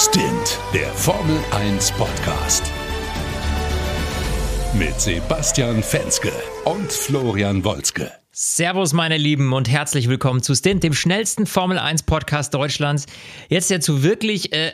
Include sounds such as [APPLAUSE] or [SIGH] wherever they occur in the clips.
Stint, der Formel 1 Podcast. Mit Sebastian Fenske und Florian Wolzke. Servus, meine Lieben, und herzlich willkommen zu Stint, dem schnellsten Formel 1 Podcast Deutschlands. Jetzt ja zu wirklich äh,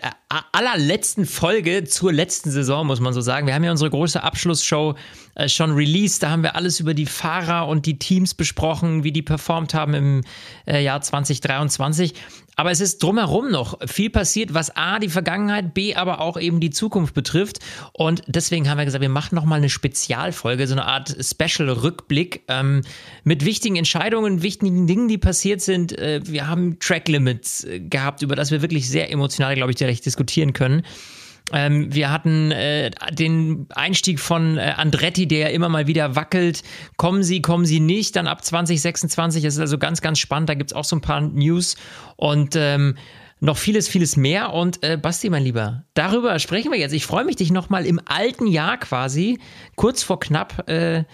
allerletzten Folge zur letzten Saison, muss man so sagen. Wir haben ja unsere große Abschlussshow äh, schon released. Da haben wir alles über die Fahrer und die Teams besprochen, wie die performt haben im äh, Jahr 2023. Aber es ist drumherum noch viel passiert, was A, die Vergangenheit, B, aber auch eben die Zukunft betrifft. Und deswegen haben wir gesagt, wir machen nochmal eine Spezialfolge, so eine Art Special-Rückblick ähm, mit wichtigen Entscheidungen, wichtigen Dingen, die passiert sind. Äh, wir haben Track Limits äh, gehabt, über das wir wirklich sehr emotional, glaube ich, direkt diskutieren können. Ähm, wir hatten äh, den Einstieg von äh, Andretti, der immer mal wieder wackelt. Kommen sie, kommen sie nicht, dann ab 2026. Das ist also ganz, ganz spannend. Da gibt es auch so ein paar News und ähm, noch vieles, vieles mehr. Und äh, Basti, mein Lieber, darüber sprechen wir jetzt. Ich freue mich, dich nochmal im alten Jahr quasi, kurz vor knapp, äh,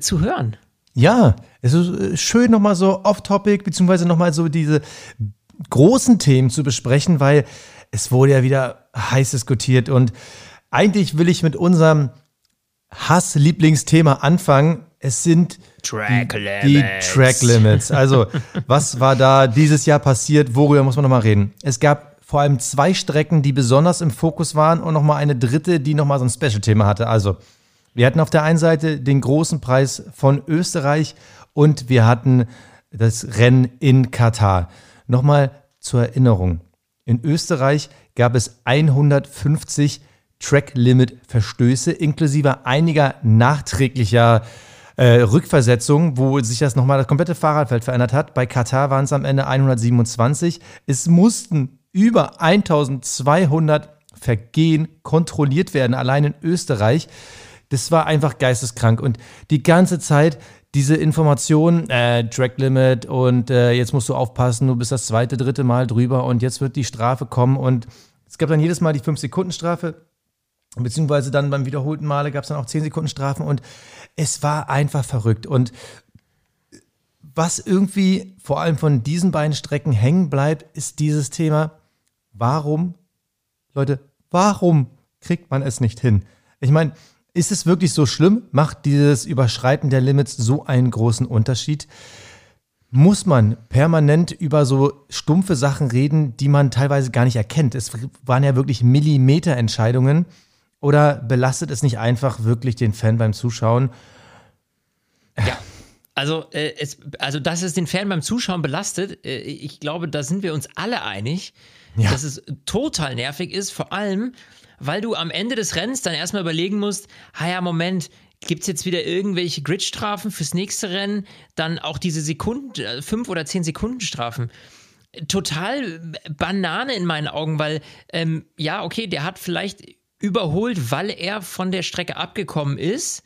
zu hören. Ja, es ist äh, schön nochmal so off-topic, beziehungsweise nochmal so diese großen Themen zu besprechen, weil es wurde ja wieder heiß diskutiert und eigentlich will ich mit unserem Hass-Lieblingsthema anfangen. Es sind Track die, die Track Limits. Also, [LAUGHS] was war da dieses Jahr passiert? Worüber muss man nochmal reden? Es gab vor allem zwei Strecken, die besonders im Fokus waren und nochmal eine dritte, die nochmal so ein Special-Thema hatte. Also, wir hatten auf der einen Seite den großen Preis von Österreich und wir hatten das Rennen in Katar. Nochmal zur Erinnerung. In Österreich gab es 150 Track-Limit-Verstöße, inklusive einiger nachträglicher äh, Rückversetzungen, wo sich das nochmal das komplette Fahrradfeld verändert hat. Bei Katar waren es am Ende 127. Es mussten über 1200 Vergehen kontrolliert werden, allein in Österreich. Das war einfach geisteskrank. Und die ganze Zeit diese Information, äh, Track Limit und äh, jetzt musst du aufpassen, du bist das zweite, dritte Mal drüber und jetzt wird die Strafe kommen und es gab dann jedes Mal die 5-Sekunden-Strafe, beziehungsweise dann beim wiederholten Male gab es dann auch 10-Sekunden-Strafen und es war einfach verrückt und was irgendwie vor allem von diesen beiden Strecken hängen bleibt, ist dieses Thema, warum, Leute, warum kriegt man es nicht hin? Ich meine, ist es wirklich so schlimm? Macht dieses Überschreiten der Limits so einen großen Unterschied? Muss man permanent über so stumpfe Sachen reden, die man teilweise gar nicht erkennt? Es waren ja wirklich Millimeterentscheidungen. Oder belastet es nicht einfach wirklich den Fan beim Zuschauen? Ja. Also, äh, es, also, dass es den Fan beim Zuschauen belastet, äh, ich glaube, da sind wir uns alle einig, ja. dass es total nervig ist. Vor allem, weil du am Ende des Rennens dann erstmal überlegen musst, ah ja, Moment, gibt es jetzt wieder irgendwelche Gridstrafen fürs nächste Rennen? Dann auch diese Sekunden, äh, fünf oder zehn Sekunden Strafen. Total Banane in meinen Augen, weil, ähm, ja, okay, der hat vielleicht überholt, weil er von der Strecke abgekommen ist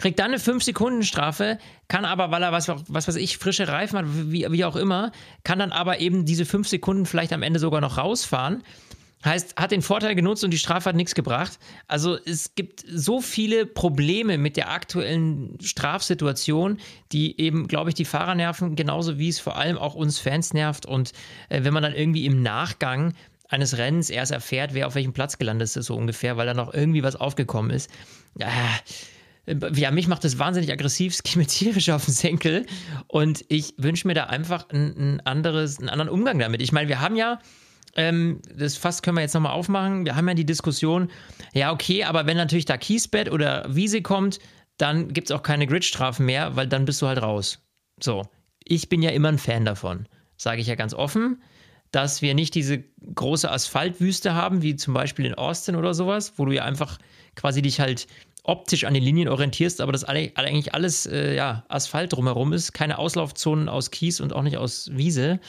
kriegt dann eine 5-Sekunden-Strafe, kann aber, weil er was, was weiß ich, frische Reifen hat, wie, wie auch immer, kann dann aber eben diese 5 Sekunden vielleicht am Ende sogar noch rausfahren. Heißt, hat den Vorteil genutzt und die Strafe hat nichts gebracht. Also es gibt so viele Probleme mit der aktuellen Strafsituation, die eben, glaube ich, die Fahrer nerven, genauso wie es vor allem auch uns Fans nervt. Und äh, wenn man dann irgendwie im Nachgang eines Rennens erst erfährt, wer auf welchem Platz gelandet ist, so ungefähr, weil da noch irgendwie was aufgekommen ist. Äh, ja, mich macht das wahnsinnig aggressiv, es geht mir tierisch auf den Senkel und ich wünsche mir da einfach ein, ein anderes, einen anderen Umgang damit. Ich meine, wir haben ja ähm, das Fass können wir jetzt nochmal aufmachen. Wir haben ja die Diskussion, ja, okay, aber wenn natürlich da Kiesbett oder Wiese kommt, dann gibt es auch keine Gridstrafen mehr, weil dann bist du halt raus. So, ich bin ja immer ein Fan davon, sage ich ja ganz offen, dass wir nicht diese große Asphaltwüste haben, wie zum Beispiel in Austin oder sowas, wo du ja einfach quasi dich halt optisch an den Linien orientierst, aber das eigentlich alles äh, ja, Asphalt drumherum ist, keine Auslaufzonen aus Kies und auch nicht aus Wiese.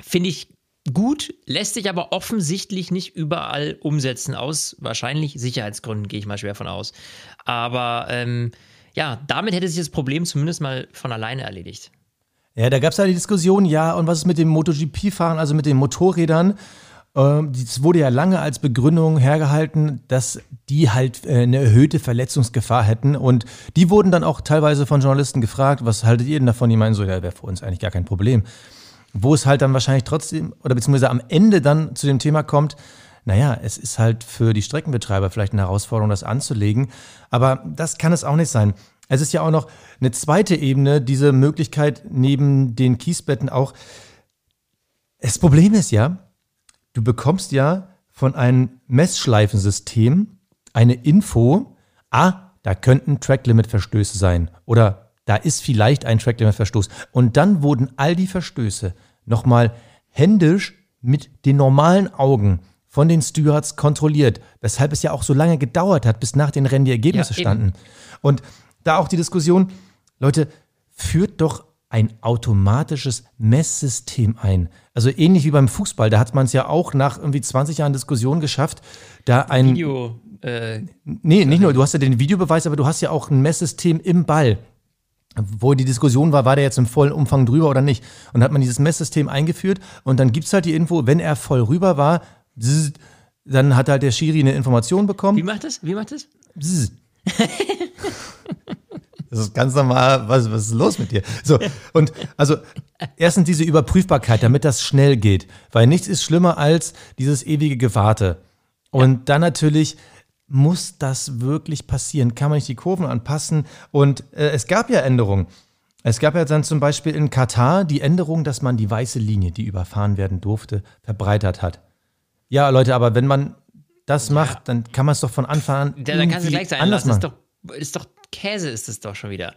Finde ich gut, lässt sich aber offensichtlich nicht überall umsetzen, aus wahrscheinlich Sicherheitsgründen, gehe ich mal schwer von aus. Aber ähm, ja, damit hätte sich das Problem zumindest mal von alleine erledigt. Ja, da gab es ja die Diskussion, ja, und was ist mit dem MotoGP-Fahren, also mit den Motorrädern? Ähm, das wurde ja lange als Begründung hergehalten, dass die halt äh, eine erhöhte Verletzungsgefahr hätten. Und die wurden dann auch teilweise von Journalisten gefragt, was haltet ihr denn davon? Die meinen so, ja, wäre für uns eigentlich gar kein Problem wo es halt dann wahrscheinlich trotzdem oder beziehungsweise am Ende dann zu dem Thema kommt, naja, es ist halt für die Streckenbetreiber vielleicht eine Herausforderung, das anzulegen. Aber das kann es auch nicht sein. Es ist ja auch noch eine zweite Ebene, diese Möglichkeit neben den Kiesbetten auch. Das Problem ist ja, du bekommst ja von einem Messschleifensystem eine Info, ah, da könnten Tracklimit-Verstöße sein oder da ist vielleicht ein Tracklimit-Verstoß. Und dann wurden all die Verstöße nochmal händisch mit den normalen Augen von den Stewards kontrolliert, weshalb es ja auch so lange gedauert hat, bis nach den Rennen die Ergebnisse ja, standen. Und da auch die Diskussion, Leute, führt doch ein automatisches Messsystem ein. Also ähnlich wie beim Fußball, da hat man es ja auch nach irgendwie 20 Jahren Diskussion geschafft, da ein Video. Äh, nee, nicht nur, du hast ja den Videobeweis, aber du hast ja auch ein Messsystem im Ball. Wo die Diskussion war, war der jetzt im vollen Umfang drüber oder nicht? Und hat man dieses Messsystem eingeführt und dann gibt es halt die Info, wenn er voll rüber war, dann hat halt der Schiri eine Information bekommen. Wie macht das? Wie macht das? Das ist ganz normal. Was, was ist los mit dir? So, und also erstens diese Überprüfbarkeit, damit das schnell geht. Weil nichts ist schlimmer als dieses ewige Gewarte. Und dann natürlich muss das wirklich passieren? Kann man nicht die Kurven anpassen? Und äh, es gab ja Änderungen. Es gab ja dann zum Beispiel in Katar die Änderung, dass man die weiße Linie, die überfahren werden durfte, verbreitert hat. Ja, Leute, aber wenn man das macht, dann kann man es doch von Anfang an. Ja, dann kannst du gleich sein lassen. Ist doch, ist doch Käse, ist es doch schon wieder.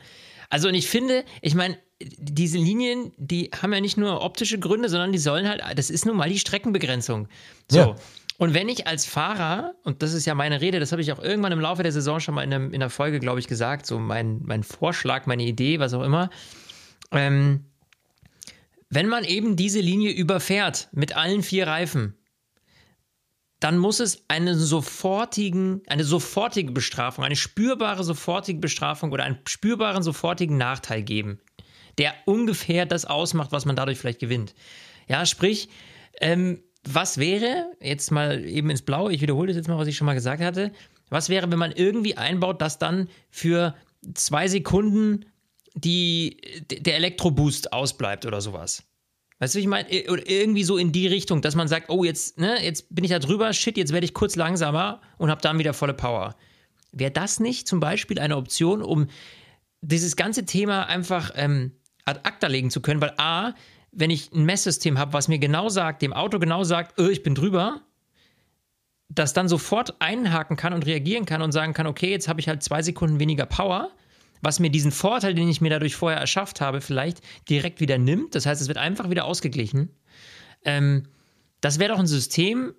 Also, und ich finde, ich meine, diese Linien, die haben ja nicht nur optische Gründe, sondern die sollen halt, das ist nun mal die Streckenbegrenzung. So. Ja. Und wenn ich als Fahrer, und das ist ja meine Rede, das habe ich auch irgendwann im Laufe der Saison schon mal in, einem, in einer Folge, glaube ich, gesagt, so mein, mein Vorschlag, meine Idee, was auch immer, ähm, wenn man eben diese Linie überfährt mit allen vier Reifen, dann muss es einen sofortigen, eine sofortige Bestrafung, eine spürbare sofortige Bestrafung oder einen spürbaren sofortigen Nachteil geben, der ungefähr das ausmacht, was man dadurch vielleicht gewinnt. Ja, sprich, ähm, was wäre, jetzt mal eben ins Blaue, ich wiederhole das jetzt mal, was ich schon mal gesagt hatte, was wäre, wenn man irgendwie einbaut, dass dann für zwei Sekunden die, der Elektroboost ausbleibt oder sowas? Weißt du, ich meine? Oder irgendwie so in die Richtung, dass man sagt, oh, jetzt, ne, jetzt bin ich da drüber, shit, jetzt werde ich kurz langsamer und habe dann wieder volle Power. Wäre das nicht zum Beispiel eine Option, um dieses ganze Thema einfach ähm, ad acta legen zu können? Weil A, wenn ich ein Messsystem habe, was mir genau sagt, dem Auto genau sagt, oh, ich bin drüber, das dann sofort einhaken kann und reagieren kann und sagen kann, okay, jetzt habe ich halt zwei Sekunden weniger Power was mir diesen Vorteil, den ich mir dadurch vorher erschafft habe, vielleicht direkt wieder nimmt. Das heißt, es wird einfach wieder ausgeglichen. Ähm, das wäre doch ein System,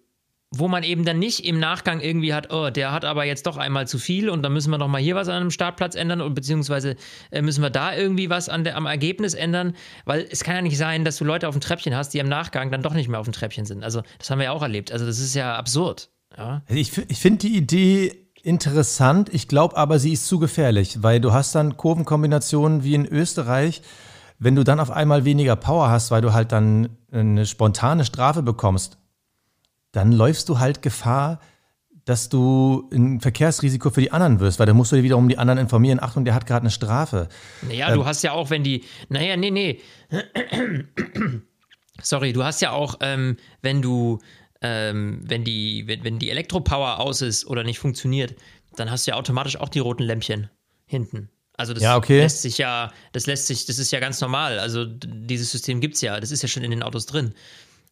wo man eben dann nicht im Nachgang irgendwie hat, oh, der hat aber jetzt doch einmal zu viel und dann müssen wir noch mal hier was an einem Startplatz ändern und beziehungsweise äh, müssen wir da irgendwie was an der, am Ergebnis ändern, weil es kann ja nicht sein, dass du Leute auf dem Treppchen hast, die im Nachgang dann doch nicht mehr auf dem Treppchen sind. Also das haben wir ja auch erlebt. Also das ist ja absurd. Ja? Ich, ich finde die Idee interessant. Ich glaube aber, sie ist zu gefährlich, weil du hast dann Kurvenkombinationen wie in Österreich. Wenn du dann auf einmal weniger Power hast, weil du halt dann eine spontane Strafe bekommst, dann läufst du halt Gefahr, dass du ein Verkehrsrisiko für die anderen wirst, weil dann musst du dir wiederum die anderen informieren. Achtung, der hat gerade eine Strafe. Naja, ähm, du hast ja auch, wenn die, naja, nee, nee. Sorry, du hast ja auch, ähm, wenn du ähm, wenn, die, wenn, wenn die Elektropower aus ist oder nicht funktioniert, dann hast du ja automatisch auch die roten Lämpchen hinten. Also das ja, okay. lässt sich ja, das lässt sich, das ist ja ganz normal. Also dieses System gibt es ja, das ist ja schon in den Autos drin.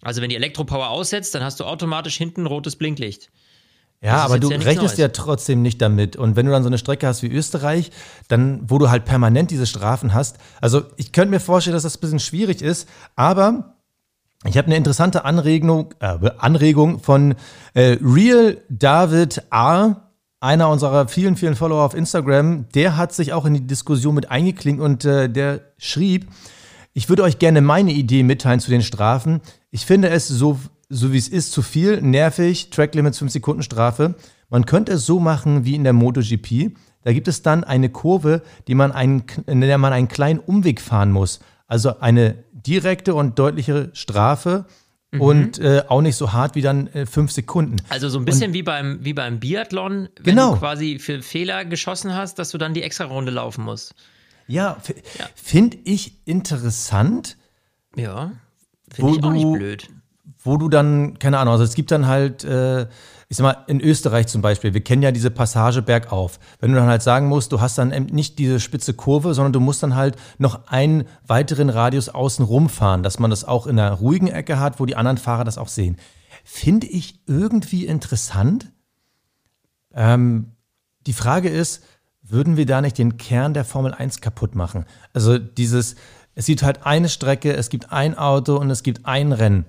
Also wenn die Elektropower aussetzt, dann hast du automatisch hinten rotes Blinklicht. Ja, aber du ja rechnest Neues. ja trotzdem nicht damit. Und wenn du dann so eine Strecke hast wie Österreich, dann, wo du halt permanent diese Strafen hast, also ich könnte mir vorstellen, dass das ein bisschen schwierig ist, aber ich habe eine interessante Anregung, äh, Anregung von äh, Real David A., einer unserer vielen, vielen Follower auf Instagram. Der hat sich auch in die Diskussion mit eingeklinkt und äh, der schrieb, ich würde euch gerne meine Idee mitteilen zu den Strafen. Ich finde es so, so wie es ist, zu viel, nervig, Track Limits 5 Sekunden Strafe. Man könnte es so machen wie in der MotoGP. Da gibt es dann eine Kurve, die man einen, in der man einen kleinen Umweg fahren muss. Also eine direkte und deutliche Strafe mhm. und äh, auch nicht so hart wie dann äh, fünf Sekunden. Also so ein bisschen und, wie, beim, wie beim Biathlon, wenn genau. du quasi für Fehler geschossen hast, dass du dann die extra Runde laufen musst. Ja, ja. finde ich interessant. Ja, finde ich auch nicht blöd. wo du dann, keine Ahnung, also es gibt dann halt, äh, ich sag mal, in Österreich zum Beispiel, wir kennen ja diese Passage bergauf. Wenn du dann halt sagen musst, du hast dann nicht diese spitze Kurve, sondern du musst dann halt noch einen weiteren Radius außen rumfahren, dass man das auch in einer ruhigen Ecke hat, wo die anderen Fahrer das auch sehen. Finde ich irgendwie interessant. Ähm, die Frage ist, würden wir da nicht den Kern der Formel 1 kaputt machen? Also dieses, es gibt halt eine Strecke, es gibt ein Auto und es gibt ein Rennen.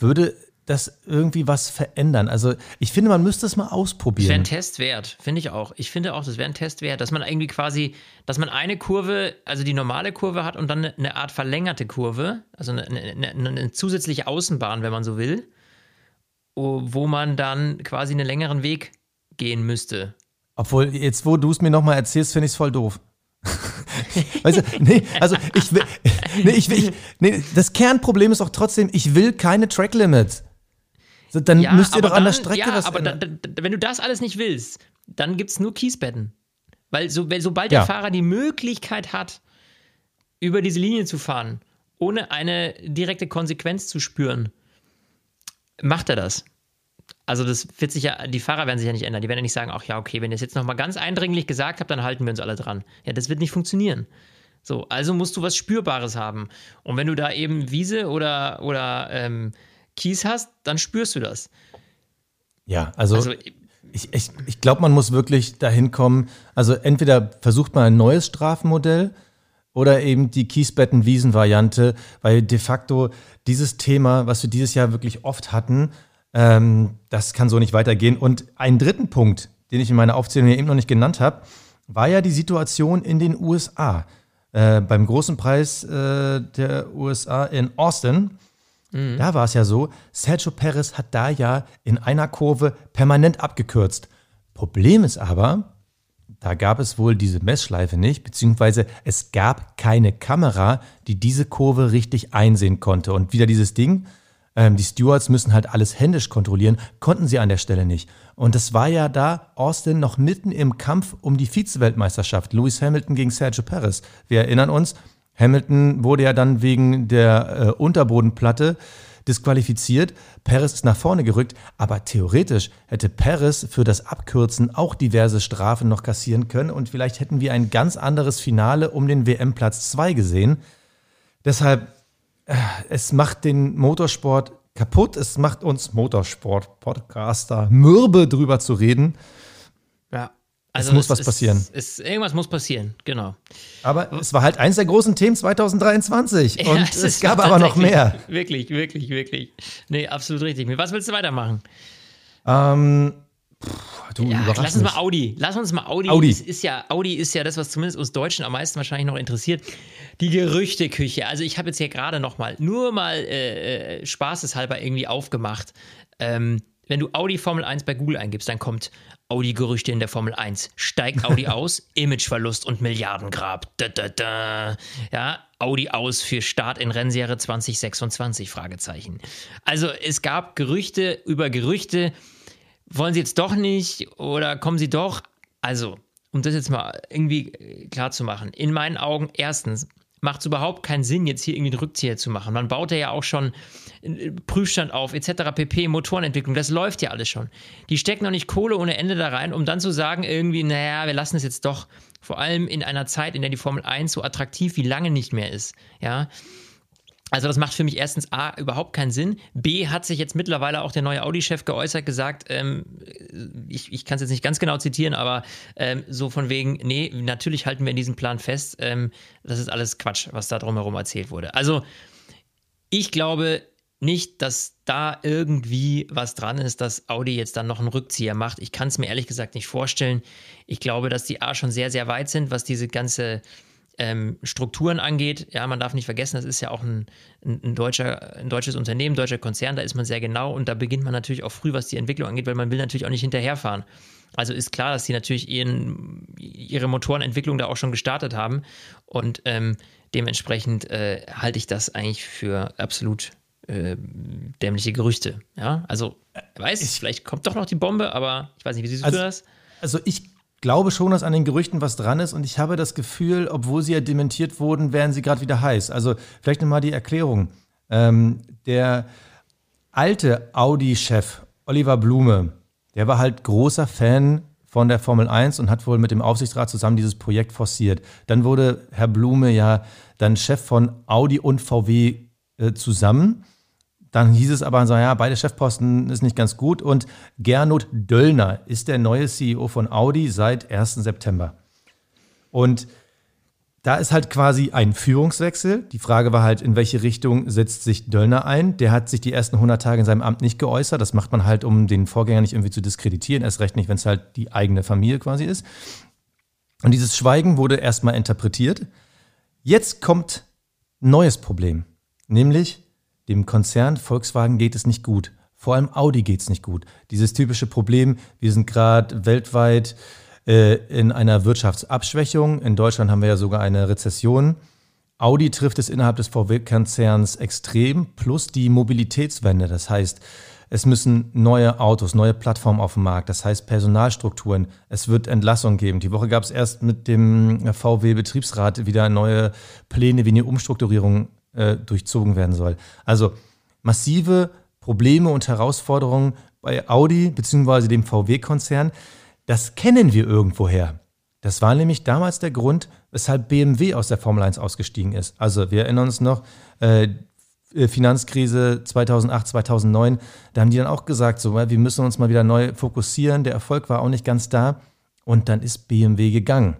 Würde das irgendwie was verändern? Also ich finde, man müsste es mal ausprobieren. Das wäre ein Test wert, finde ich auch. Ich finde auch, das wäre ein Test wert, dass man irgendwie quasi, dass man eine Kurve, also die normale Kurve hat und dann eine Art verlängerte Kurve, also eine, eine, eine zusätzliche Außenbahn, wenn man so will, wo man dann quasi einen längeren Weg gehen müsste. Obwohl, jetzt wo du es mir nochmal erzählst, finde ich es voll doof. Weißt du, nee, also ich will, nee, ich will, ich, nee, das Kernproblem ist auch trotzdem, ich will keine Track Limits. Dann ja, müsst ihr doch dann, an der Strecke ja, was aber da, da, wenn du das alles nicht willst, dann gibt es nur Kiesbetten. Weil so, sobald ja. der Fahrer die Möglichkeit hat, über diese Linie zu fahren, ohne eine direkte Konsequenz zu spüren, macht er das. Also das wird sich ja, die Fahrer werden sich ja nicht ändern. Die werden ja nicht sagen, ach ja, okay, wenn ihr es jetzt nochmal ganz eindringlich gesagt habt, dann halten wir uns alle dran. Ja, das wird nicht funktionieren. So, also musst du was Spürbares haben. Und wenn du da eben Wiese oder, oder ähm, Kies hast, dann spürst du das. Ja, also, also ich, ich, ich glaube, man muss wirklich dahin kommen. Also entweder versucht man ein neues Strafmodell oder eben die Kiesbetten-Wiesen-Variante, weil de facto dieses Thema, was wir dieses Jahr wirklich oft hatten, ähm, das kann so nicht weitergehen. Und einen dritten Punkt, den ich in meiner Aufzählung hier eben noch nicht genannt habe, war ja die Situation in den USA. Äh, beim großen Preis äh, der USA in Austin, mhm. da war es ja so, Sergio Perez hat da ja in einer Kurve permanent abgekürzt. Problem ist aber, da gab es wohl diese Messschleife nicht, beziehungsweise es gab keine Kamera, die diese Kurve richtig einsehen konnte. Und wieder dieses Ding, ähm, die Stewards müssen halt alles händisch kontrollieren, konnten sie an der Stelle nicht. Und das war ja da Austin noch mitten im Kampf um die Vize-Weltmeisterschaft. Lewis Hamilton gegen Sergio Perez. Wir erinnern uns, Hamilton wurde ja dann wegen der äh, Unterbodenplatte disqualifiziert. Perez ist nach vorne gerückt, aber theoretisch hätte Perez für das Abkürzen auch diverse Strafen noch kassieren können und vielleicht hätten wir ein ganz anderes Finale um den WM-Platz 2 gesehen. Deshalb es macht den Motorsport kaputt. Es macht uns Motorsport-Podcaster mürbe drüber zu reden. Ja. Also es muss es, was passieren. Es, es, irgendwas muss passieren, genau. Aber es war halt eins der großen Themen 2023. Ja, und [LAUGHS] es, gab aber noch mehr. Wirklich, wirklich, wirklich. Nee, absolut richtig. Was willst du weitermachen? Ähm, Du ja, lass uns mal Audi. Lass uns mal Audi. Audi. Ist, ja, Audi ist ja das, was zumindest uns Deutschen am meisten wahrscheinlich noch interessiert. Die Gerüchteküche. Also ich habe jetzt hier gerade noch mal, nur mal äh, äh, spaßeshalber irgendwie aufgemacht. Ähm, wenn du Audi Formel 1 bei Google eingibst, dann kommt Audi-Gerüchte in der Formel 1. Steigt Audi [LAUGHS] aus, Imageverlust und Milliardengrab. Da, da, da. Ja, Audi aus für Start in Rennserie 2026? Fragezeichen. Also es gab Gerüchte über Gerüchte wollen sie jetzt doch nicht oder kommen sie doch? Also, um das jetzt mal irgendwie äh, klar zu machen, in meinen Augen erstens macht es überhaupt keinen Sinn, jetzt hier irgendwie einen Rückzieher zu machen. Man baut ja auch schon äh, Prüfstand auf, etc. pp, Motorenentwicklung, das läuft ja alles schon. Die stecken noch nicht Kohle ohne Ende da rein, um dann zu sagen, irgendwie, naja, wir lassen es jetzt doch, vor allem in einer Zeit, in der die Formel 1 so attraktiv wie lange nicht mehr ist. Ja, also das macht für mich erstens A überhaupt keinen Sinn. B hat sich jetzt mittlerweile auch der neue Audi-Chef geäußert, gesagt, ähm, ich, ich kann es jetzt nicht ganz genau zitieren, aber ähm, so von wegen, nee, natürlich halten wir in diesem Plan fest. Ähm, das ist alles Quatsch, was da drumherum erzählt wurde. Also ich glaube nicht, dass da irgendwie was dran ist, dass Audi jetzt dann noch einen Rückzieher macht. Ich kann es mir ehrlich gesagt nicht vorstellen. Ich glaube, dass die A schon sehr, sehr weit sind, was diese ganze ähm, Strukturen angeht, ja, man darf nicht vergessen, das ist ja auch ein, ein, deutscher, ein deutsches Unternehmen, deutscher Konzern, da ist man sehr genau und da beginnt man natürlich auch früh, was die Entwicklung angeht, weil man will natürlich auch nicht hinterherfahren. Also ist klar, dass die natürlich ihren, ihre Motorenentwicklung da auch schon gestartet haben und ähm, dementsprechend äh, halte ich das eigentlich für absolut äh, dämliche Gerüchte. Ja, also weiß, ich, vielleicht kommt doch noch die Bombe, aber ich weiß nicht, wie siehst also, du das? Also ich glaube schon, dass an den Gerüchten was dran ist und ich habe das Gefühl, obwohl sie ja dementiert wurden, werden sie gerade wieder heiß. Also vielleicht nochmal die Erklärung. Ähm, der alte Audi-Chef Oliver Blume, der war halt großer Fan von der Formel 1 und hat wohl mit dem Aufsichtsrat zusammen dieses Projekt forciert. Dann wurde Herr Blume ja dann Chef von Audi und VW äh, zusammen. Dann hieß es aber so, ja, beide Chefposten ist nicht ganz gut und Gernot Döllner ist der neue CEO von Audi seit 1. September. Und da ist halt quasi ein Führungswechsel. Die Frage war halt, in welche Richtung setzt sich Döllner ein? Der hat sich die ersten 100 Tage in seinem Amt nicht geäußert. Das macht man halt, um den Vorgänger nicht irgendwie zu diskreditieren. Erst recht nicht, wenn es halt die eigene Familie quasi ist. Und dieses Schweigen wurde erstmal interpretiert. Jetzt kommt ein neues Problem. Nämlich, dem Konzern Volkswagen geht es nicht gut. Vor allem Audi geht es nicht gut. Dieses typische Problem, wir sind gerade weltweit äh, in einer Wirtschaftsabschwächung. In Deutschland haben wir ja sogar eine Rezession. Audi trifft es innerhalb des VW-Konzerns extrem, plus die Mobilitätswende. Das heißt, es müssen neue Autos, neue Plattformen auf dem Markt, das heißt Personalstrukturen. Es wird Entlassungen geben. Die Woche gab es erst mit dem VW-Betriebsrat wieder neue Pläne, wie eine Umstrukturierung äh, durchzogen werden soll. Also massive Probleme und Herausforderungen bei Audi bzw. dem VW-Konzern. Das kennen wir irgendwoher. Das war nämlich damals der Grund, weshalb BMW aus der Formel 1 ausgestiegen ist. Also wir erinnern uns noch, äh, äh Finanzkrise 2008, 2009, da haben die dann auch gesagt, so, wir müssen uns mal wieder neu fokussieren, der Erfolg war auch nicht ganz da und dann ist BMW gegangen.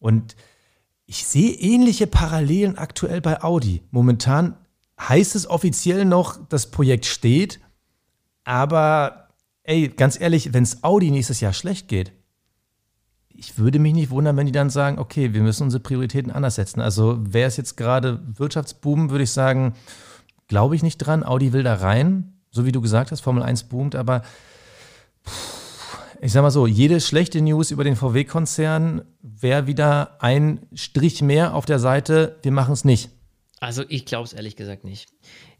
Und ich sehe ähnliche Parallelen aktuell bei Audi. Momentan heißt es offiziell noch, das Projekt steht, aber ey, ganz ehrlich, wenn es Audi nächstes Jahr schlecht geht, ich würde mich nicht wundern, wenn die dann sagen, okay, wir müssen unsere Prioritäten anders setzen. Also wäre es jetzt gerade Wirtschaftsboom, würde ich sagen, glaube ich nicht dran. Audi will da rein, so wie du gesagt hast, Formel 1 boomt, aber ich sag mal so, jede schlechte News über den VW-Konzern wäre wieder ein Strich mehr auf der Seite, wir machen es nicht. Also ich glaube es ehrlich gesagt nicht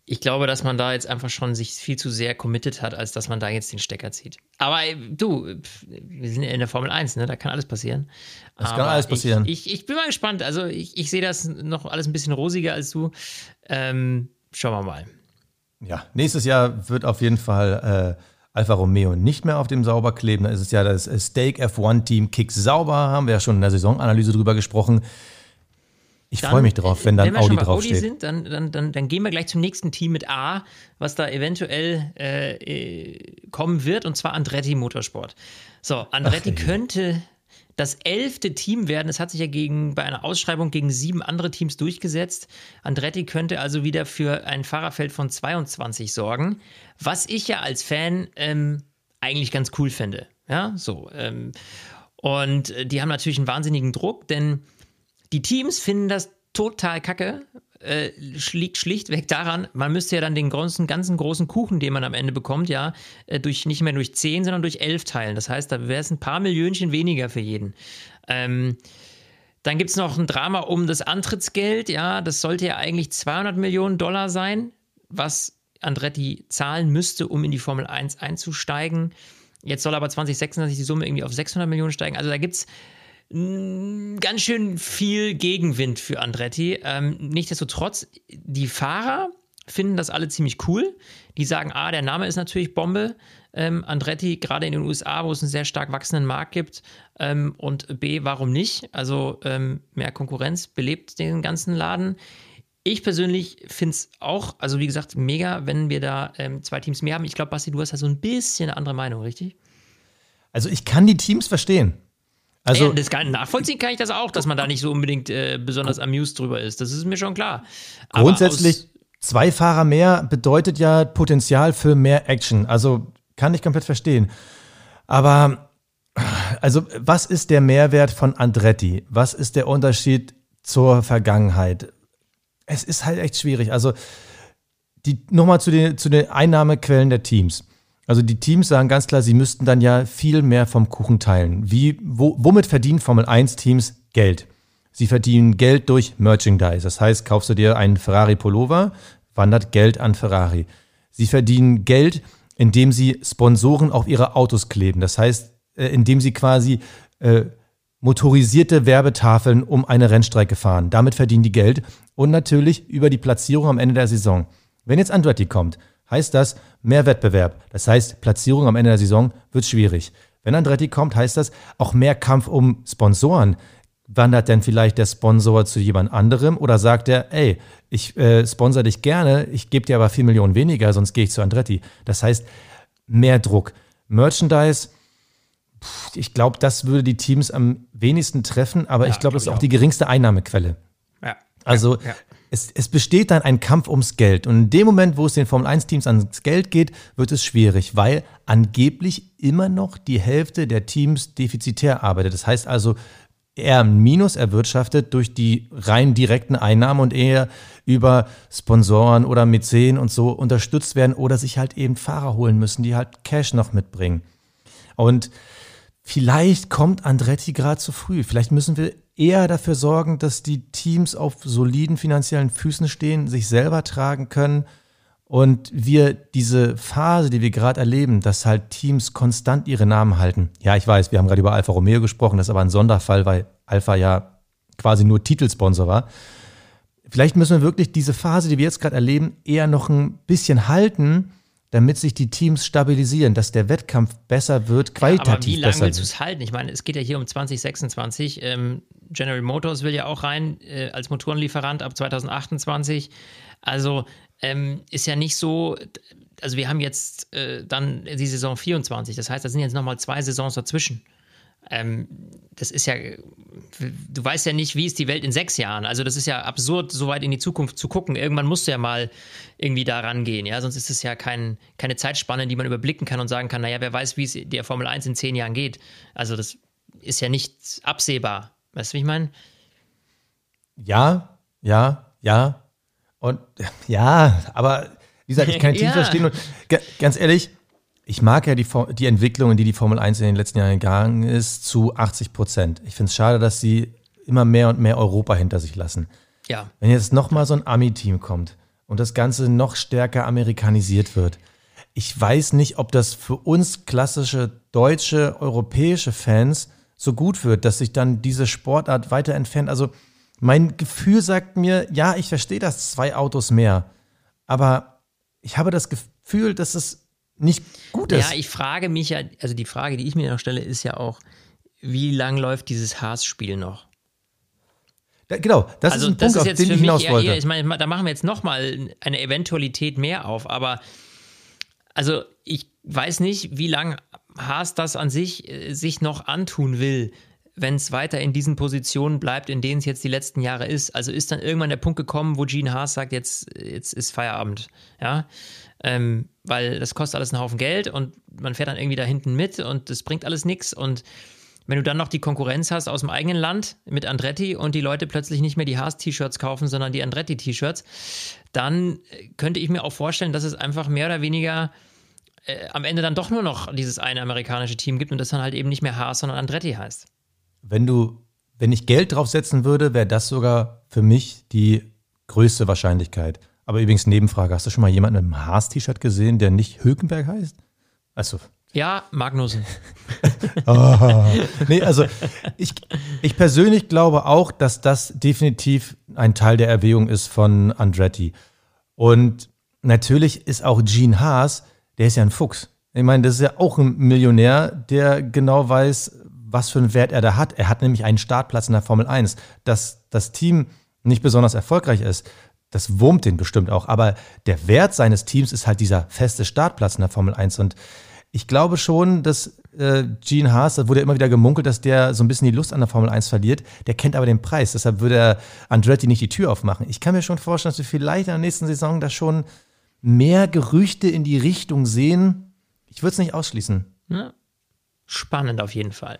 ich glaube, dass man da jetzt einfach schon sich viel zu sehr committed hat, als dass man da jetzt den Stecker zieht. Aber du, wir sind ja in der Formel 1, ne? Da kann alles passieren. Das kann alles passieren. Ich, ich, ich, bin mal gespannt. Also ich, ich sehe das noch alles ein bisschen rosiger als du. Ähm, schauen wir mal. Ja, nächstes Jahr wird auf jeden Fall äh, Alfa Romeo nicht mehr auf dem Sauber kleben. Da ist es ja das Stake F1 Team Kick Sauber, haben wir ja schon in der Saisonanalyse drüber gesprochen. Ich freue mich drauf, wenn dann wenn wir Audi schon bei draufsteht. Audi sind, dann, dann, dann, dann gehen wir gleich zum nächsten Team mit A, was da eventuell äh, äh kommen wird, und zwar Andretti Motorsport. So, Andretti Ach, könnte das elfte Team werden. Es hat sich ja gegen, bei einer Ausschreibung gegen sieben andere Teams durchgesetzt. Andretti könnte also wieder für ein Fahrerfeld von 22 sorgen, was ich ja als Fan ähm, eigentlich ganz cool finde. Ja, so. Ähm, und äh, die haben natürlich einen wahnsinnigen Druck, denn die Teams finden das total kacke. Äh, liegt schlichtweg daran, man müsste ja dann den großen, ganzen großen Kuchen, den man am Ende bekommt, ja, äh, durch nicht mehr durch 10, sondern durch 11 teilen. Das heißt, da wäre es ein paar Millionchen weniger für jeden. Ähm, dann gibt es noch ein Drama um das Antrittsgeld. Ja, das sollte ja eigentlich 200 Millionen Dollar sein, was Andretti zahlen müsste, um in die Formel 1 einzusteigen. Jetzt soll aber 2026 die Summe irgendwie auf 600 Millionen steigen. Also da gibt es ganz schön viel Gegenwind für Andretti. Ähm, nichtsdestotrotz, die Fahrer finden das alle ziemlich cool. Die sagen, A, der Name ist natürlich Bombe. Ähm, Andretti, gerade in den USA, wo es einen sehr stark wachsenden Markt gibt. Ähm, und B, warum nicht? Also ähm, mehr Konkurrenz belebt den ganzen Laden. Ich persönlich finde es auch, also wie gesagt, mega, wenn wir da ähm, zwei Teams mehr haben. Ich glaube, Basti, du hast da so ein bisschen eine andere Meinung, richtig? Also ich kann die Teams verstehen. Also, ja, das kann, nachvollziehen kann ich das auch, dass man da nicht so unbedingt äh, besonders amused drüber ist. Das ist mir schon klar. Aber grundsätzlich, zwei Fahrer mehr bedeutet ja Potenzial für mehr Action. Also kann ich komplett verstehen. Aber, also, was ist der Mehrwert von Andretti? Was ist der Unterschied zur Vergangenheit? Es ist halt echt schwierig. Also, nochmal zu den, zu den Einnahmequellen der Teams. Also die Teams sagen ganz klar, sie müssten dann ja viel mehr vom Kuchen teilen. Wie, wo, womit verdienen Formel 1 Teams Geld? Sie verdienen Geld durch Merchandise. Das heißt, kaufst du dir einen Ferrari Pullover, wandert Geld an Ferrari. Sie verdienen Geld, indem sie Sponsoren auf ihre Autos kleben. Das heißt, äh, indem sie quasi äh, motorisierte Werbetafeln um eine Rennstrecke fahren. Damit verdienen die Geld und natürlich über die Platzierung am Ende der Saison. Wenn jetzt Andretti kommt, heißt das mehr Wettbewerb. Das heißt, Platzierung am Ende der Saison wird schwierig. Wenn Andretti kommt, heißt das auch mehr Kampf um Sponsoren. Wandert denn vielleicht der Sponsor zu jemand anderem oder sagt er, ey, ich äh, sponsor dich gerne, ich gebe dir aber 4 Millionen weniger, sonst gehe ich zu Andretti. Das heißt, mehr Druck. Merchandise, ich glaube, das würde die Teams am wenigsten treffen, aber ja, ich glaube, das ist auch, die geringste Einnahmequelle. Ja. Also ja, ja. Es, es, besteht dann ein Kampf ums Geld. Und in dem Moment, wo es den Formel-1-Teams ans Geld geht, wird es schwierig, weil angeblich immer noch die Hälfte der Teams defizitär arbeitet. Das heißt also, ein Minus erwirtschaftet durch die rein direkten Einnahmen und eher über Sponsoren oder Mäzen und so unterstützt werden oder sich halt eben Fahrer holen müssen, die halt Cash noch mitbringen. Und vielleicht kommt Andretti gerade zu früh. Vielleicht müssen wir eher dafür sorgen, dass die Teams auf soliden finanziellen Füßen stehen, sich selber tragen können und wir diese Phase, die wir gerade erleben, dass halt Teams konstant ihre Namen halten. Ja, ich weiß, wir haben gerade über Alfa Romeo gesprochen, das ist aber ein Sonderfall, weil Alfa ja quasi nur Titelsponsor war. Vielleicht müssen wir wirklich diese Phase, die wir jetzt gerade erleben, eher noch ein bisschen halten, damit sich die Teams stabilisieren, dass der Wettkampf besser wird, qualitativ ja, aber wie lange willst du es halten? Ich meine, es geht ja hier um 2026. Ähm, General Motors will ja auch rein äh, als Motorenlieferant ab 2028. Also ähm, ist ja nicht so, also wir haben jetzt äh, dann die Saison 24, das heißt, da sind jetzt nochmal zwei Saisons dazwischen. Ähm, das ist ja, du weißt ja nicht, wie ist die Welt in sechs Jahren. Also das ist ja absurd, so weit in die Zukunft zu gucken. Irgendwann musst du ja mal irgendwie da rangehen, ja. Sonst ist es ja kein, keine Zeitspanne, die man überblicken kann und sagen kann, naja, wer weiß, wie es der Formel 1 in zehn Jahren geht. Also das ist ja nicht absehbar. Weißt du, wie ich meine? Ja, ja, ja. Und [LAUGHS] ja, aber wie gesagt, ich kann [LAUGHS] tief ja. verstehen. Und ganz ehrlich, ich mag ja die, die Entwicklung, in die die Formel 1 in den letzten Jahren gegangen ist, zu 80 Prozent. Ich finde es schade, dass sie immer mehr und mehr Europa hinter sich lassen. Ja. Wenn jetzt nochmal so ein Ami-Team kommt und das Ganze noch stärker amerikanisiert wird, ich weiß nicht, ob das für uns klassische deutsche, europäische Fans so gut wird, dass sich dann diese Sportart weiter entfernt. Also mein Gefühl sagt mir, ja, ich verstehe das, zwei Autos mehr. Aber ich habe das Gefühl, dass es nicht gut ist. Ja, ich frage mich ja, also die Frage, die ich mir noch stelle, ist ja auch, wie lang läuft dieses Haas-Spiel noch? Da, genau, das also ist ein das Punkt, ist jetzt auf den ich hinaus wollte. Eher, ich meine, da machen wir jetzt nochmal eine Eventualität mehr auf, aber also ich weiß nicht, wie lange Haas das an sich äh, sich noch antun will, wenn es weiter in diesen Positionen bleibt, in denen es jetzt die letzten Jahre ist. Also ist dann irgendwann der Punkt gekommen, wo Gene Haas sagt, jetzt, jetzt ist Feierabend. Ja, ähm, weil das kostet alles einen Haufen Geld und man fährt dann irgendwie da hinten mit und das bringt alles nichts. Und wenn du dann noch die Konkurrenz hast aus dem eigenen Land mit Andretti und die Leute plötzlich nicht mehr die Haas-T-Shirts kaufen, sondern die Andretti-T-Shirts, dann könnte ich mir auch vorstellen, dass es einfach mehr oder weniger äh, am Ende dann doch nur noch dieses eine amerikanische Team gibt und das dann halt eben nicht mehr Haas, sondern Andretti heißt. Wenn du, wenn ich Geld draufsetzen würde, wäre das sogar für mich die größte Wahrscheinlichkeit. Aber übrigens, Nebenfrage: Hast du schon mal jemanden mit einem Haas-T-Shirt gesehen, der nicht Hülkenberg heißt? Also. Ja, Magnussen. [LAUGHS] oh. Nee, also ich, ich persönlich glaube auch, dass das definitiv ein Teil der Erwägung ist von Andretti. Und natürlich ist auch Gene Haas, der ist ja ein Fuchs. Ich meine, das ist ja auch ein Millionär, der genau weiß, was für einen Wert er da hat. Er hat nämlich einen Startplatz in der Formel 1. Dass das Team nicht besonders erfolgreich ist, das wurmt den bestimmt auch. Aber der Wert seines Teams ist halt dieser feste Startplatz in der Formel 1. Und ich glaube schon, dass äh, Gene Haas, da wurde immer wieder gemunkelt, dass der so ein bisschen die Lust an der Formel 1 verliert. Der kennt aber den Preis. Deshalb würde er Andretti nicht die Tür aufmachen. Ich kann mir schon vorstellen, dass wir vielleicht in der nächsten Saison da schon mehr Gerüchte in die Richtung sehen. Ich würde es nicht ausschließen. Ja. Spannend auf jeden Fall.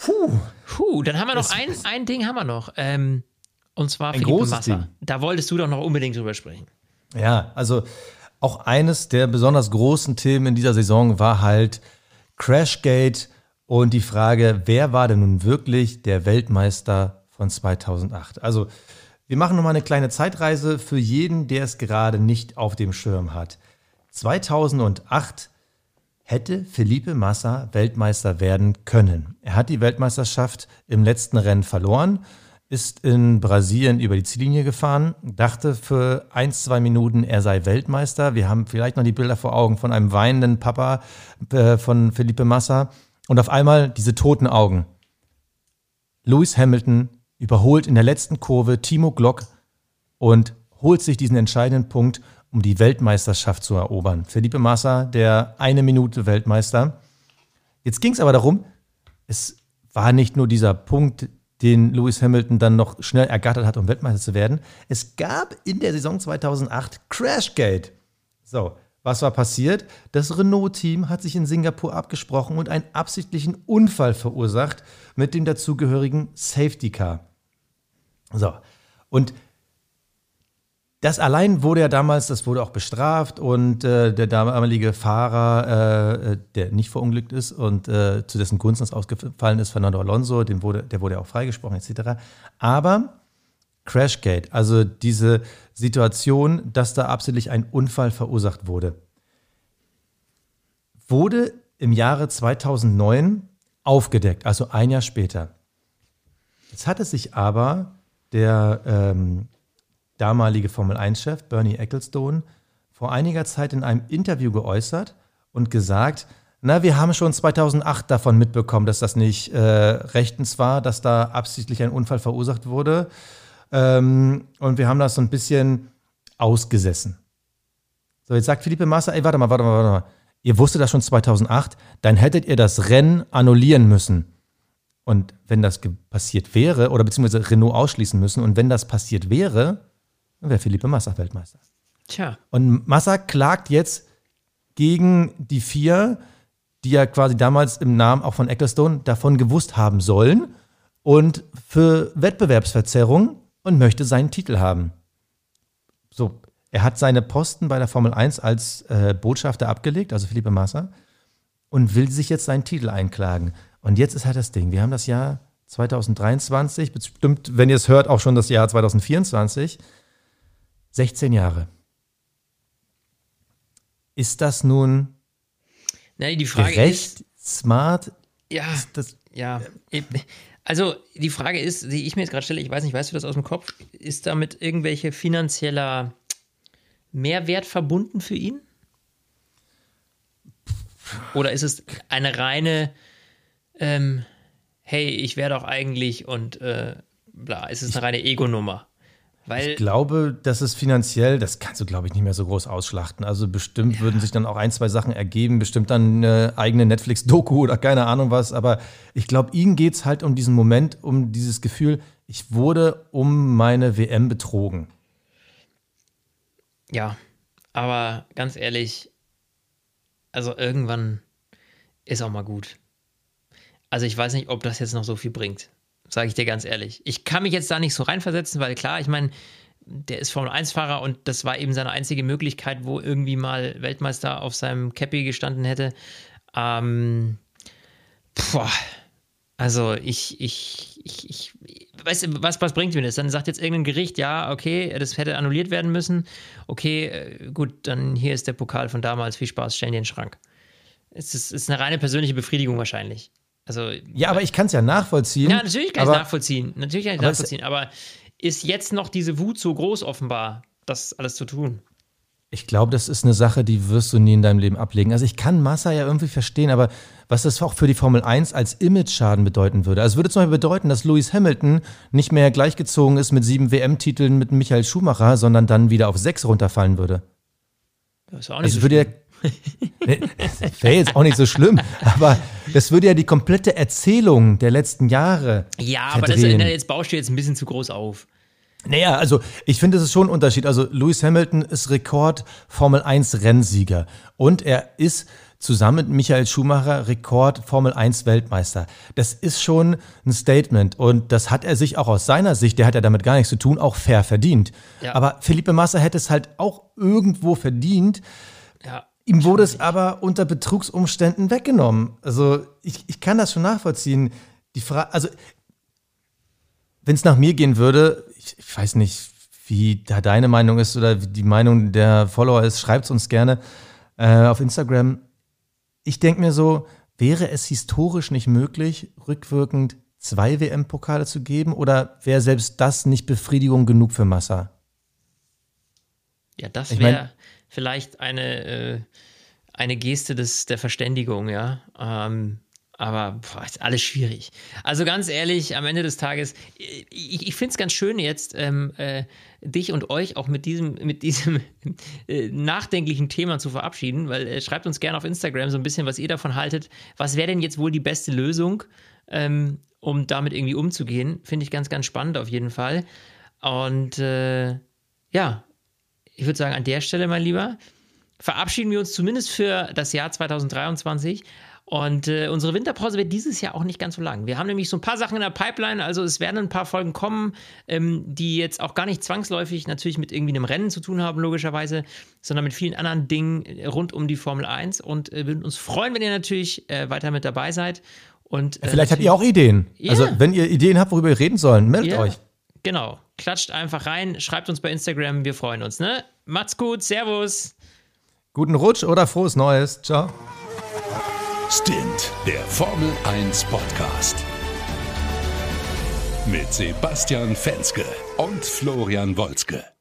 Puh. Puh, dann haben wir noch ein, ein Ding haben wir noch. Ähm, und zwar ein Felipe Massa. Team. Da wolltest du doch noch unbedingt drüber sprechen. Ja, also auch eines der besonders großen Themen in dieser Saison war halt Crashgate und die Frage, wer war denn nun wirklich der Weltmeister von 2008? Also wir machen nochmal eine kleine Zeitreise für jeden, der es gerade nicht auf dem Schirm hat. 2008 hätte Felipe Massa Weltmeister werden können. Er hat die Weltmeisterschaft im letzten Rennen verloren ist in Brasilien über die Ziellinie gefahren, dachte für ein, zwei Minuten, er sei Weltmeister. Wir haben vielleicht noch die Bilder vor Augen von einem weinenden Papa äh, von Felipe Massa. Und auf einmal diese toten Augen. Lewis Hamilton überholt in der letzten Kurve Timo Glock und holt sich diesen entscheidenden Punkt, um die Weltmeisterschaft zu erobern. Felipe Massa, der eine Minute Weltmeister. Jetzt ging es aber darum, es war nicht nur dieser Punkt, den Lewis Hamilton dann noch schnell ergattert hat, um Weltmeister zu werden. Es gab in der Saison 2008 Crashgate. So, was war passiert? Das Renault-Team hat sich in Singapur abgesprochen und einen absichtlichen Unfall verursacht mit dem dazugehörigen Safety Car. So, und das allein wurde ja damals, das wurde auch bestraft und äh, der damalige Fahrer, äh, der nicht verunglückt ist und äh, zu dessen Gunsten es ausgefallen ist, Fernando Alonso, dem wurde, der wurde ja auch freigesprochen etc. Aber Crashgate, also diese Situation, dass da absichtlich ein Unfall verursacht wurde, wurde im Jahre 2009 aufgedeckt, also ein Jahr später. Jetzt hat es sich aber der ähm, damalige Formel-1-Chef Bernie Ecclestone vor einiger Zeit in einem Interview geäußert und gesagt, na, wir haben schon 2008 davon mitbekommen, dass das nicht äh, rechtens war, dass da absichtlich ein Unfall verursacht wurde. Ähm, und wir haben das so ein bisschen ausgesessen. So, jetzt sagt Philippe Massa, ey, warte mal, warte mal, warte mal. Ihr wusstet das schon 2008, dann hättet ihr das Rennen annullieren müssen. Und wenn das passiert wäre, oder beziehungsweise Renault ausschließen müssen, und wenn das passiert wäre, dann wäre Philippe Massa Weltmeister. Tja. Und Massa klagt jetzt gegen die vier, die ja quasi damals im Namen auch von Ecclestone davon gewusst haben sollen und für Wettbewerbsverzerrung und möchte seinen Titel haben. So, er hat seine Posten bei der Formel 1 als äh, Botschafter abgelegt, also Philippe Massa, und will sich jetzt seinen Titel einklagen. Und jetzt ist halt das Ding. Wir haben das Jahr 2023, bestimmt, wenn ihr es hört, auch schon das Jahr 2024. 16 Jahre. Ist das nun Nein, die Frage gerecht, ist, smart? Ja, ja. Also die Frage ist, die ich mir jetzt gerade stelle, ich weiß nicht, weißt du das aus dem Kopf, ist damit irgendwelche finanzieller Mehrwert verbunden für ihn? Oder ist es eine reine, ähm, hey, ich wäre doch eigentlich und äh, bla, ist es eine reine Ego-Nummer? Weil ich glaube, das ist finanziell, das kannst du, glaube ich, nicht mehr so groß ausschlachten. Also bestimmt ja. würden sich dann auch ein, zwei Sachen ergeben, bestimmt dann eine eigene Netflix-Doku [LAUGHS] oder keine Ahnung was. Aber ich glaube, ihnen geht es halt um diesen Moment, um dieses Gefühl, ich wurde um meine WM betrogen. Ja, aber ganz ehrlich, also irgendwann ist auch mal gut. Also ich weiß nicht, ob das jetzt noch so viel bringt sage ich dir ganz ehrlich. Ich kann mich jetzt da nicht so reinversetzen, weil klar, ich meine, der ist Formel-1-Fahrer und das war eben seine einzige Möglichkeit, wo irgendwie mal Weltmeister auf seinem Cappy gestanden hätte. Ähm, boah, also ich, ich, ich, ich, weißt du, was, was bringt mir das? Dann sagt jetzt irgendein Gericht, ja, okay, das hätte annulliert werden müssen. Okay, äh, gut, dann hier ist der Pokal von damals, viel Spaß, stellen den Schrank. Es ist, ist eine reine persönliche Befriedigung wahrscheinlich. Also, ja, aber ich kann es ja nachvollziehen. Ja, natürlich kann ich es nachvollziehen. Natürlich kann ich nachvollziehen. Aber ist jetzt noch diese Wut so groß offenbar, das alles zu tun? Ich glaube, das ist eine Sache, die wirst du nie in deinem Leben ablegen. Also ich kann Massa ja irgendwie verstehen, aber was das auch für die Formel 1 als Image-Schaden bedeuten würde. Also es würde zum Beispiel bedeuten, dass Lewis Hamilton nicht mehr gleichgezogen ist mit sieben WM-Titeln mit Michael Schumacher, sondern dann wieder auf sechs runterfallen würde. Das ist auch nicht also so würde ja Wäre jetzt auch nicht so schlimm, aber das würde ja die komplette Erzählung der letzten Jahre. Ja, aber das, jetzt baust du jetzt ein bisschen zu groß auf. Naja, also ich finde, es ist schon ein Unterschied. Also Lewis Hamilton ist Rekord Formel 1 Rennsieger und er ist zusammen mit Michael Schumacher Rekord Formel 1 Weltmeister. Das ist schon ein Statement und das hat er sich auch aus seiner Sicht, der hat ja damit gar nichts zu tun, auch fair verdient. Ja. Aber Felipe Massa hätte es halt auch irgendwo verdient. Ja. Ihm wurde es aber unter Betrugsumständen weggenommen. Also ich, ich kann das schon nachvollziehen. Die Frage, also wenn es nach mir gehen würde, ich, ich, weiß nicht, wie da deine Meinung ist oder wie die Meinung der Follower ist, schreibt es uns gerne äh, auf Instagram. Ich denke mir so, wäre es historisch nicht möglich, rückwirkend zwei WM-Pokale zu geben? Oder wäre selbst das nicht Befriedigung genug für Massa? Ja, das wäre vielleicht eine, äh, eine Geste des, der Verständigung, ja. Ähm, aber boah, ist alles schwierig. Also ganz ehrlich, am Ende des Tages, ich, ich finde es ganz schön jetzt, ähm, äh, dich und euch auch mit diesem, mit diesem [LAUGHS] äh, nachdenklichen Thema zu verabschieden, weil äh, schreibt uns gerne auf Instagram so ein bisschen, was ihr davon haltet. Was wäre denn jetzt wohl die beste Lösung, ähm, um damit irgendwie umzugehen? Finde ich ganz, ganz spannend auf jeden Fall. Und äh, ja, ich würde sagen, an der Stelle, mein Lieber, verabschieden wir uns zumindest für das Jahr 2023. Und äh, unsere Winterpause wird dieses Jahr auch nicht ganz so lang. Wir haben nämlich so ein paar Sachen in der Pipeline, also es werden ein paar Folgen kommen, ähm, die jetzt auch gar nicht zwangsläufig natürlich mit irgendwie einem Rennen zu tun haben, logischerweise, sondern mit vielen anderen Dingen rund um die Formel 1 und äh, würden uns freuen, wenn ihr natürlich äh, weiter mit dabei seid. Und, äh, Vielleicht habt ihr auch Ideen. Yeah. Also, wenn ihr Ideen habt, worüber wir reden sollen, meldet yeah. euch. Genau. Klatscht einfach rein, schreibt uns bei Instagram, wir freuen uns. Ne? Macht's gut, Servus. Guten Rutsch oder frohes Neues. Ciao. Stint, der Formel 1 Podcast. Mit Sebastian Fenske und Florian Wolzke.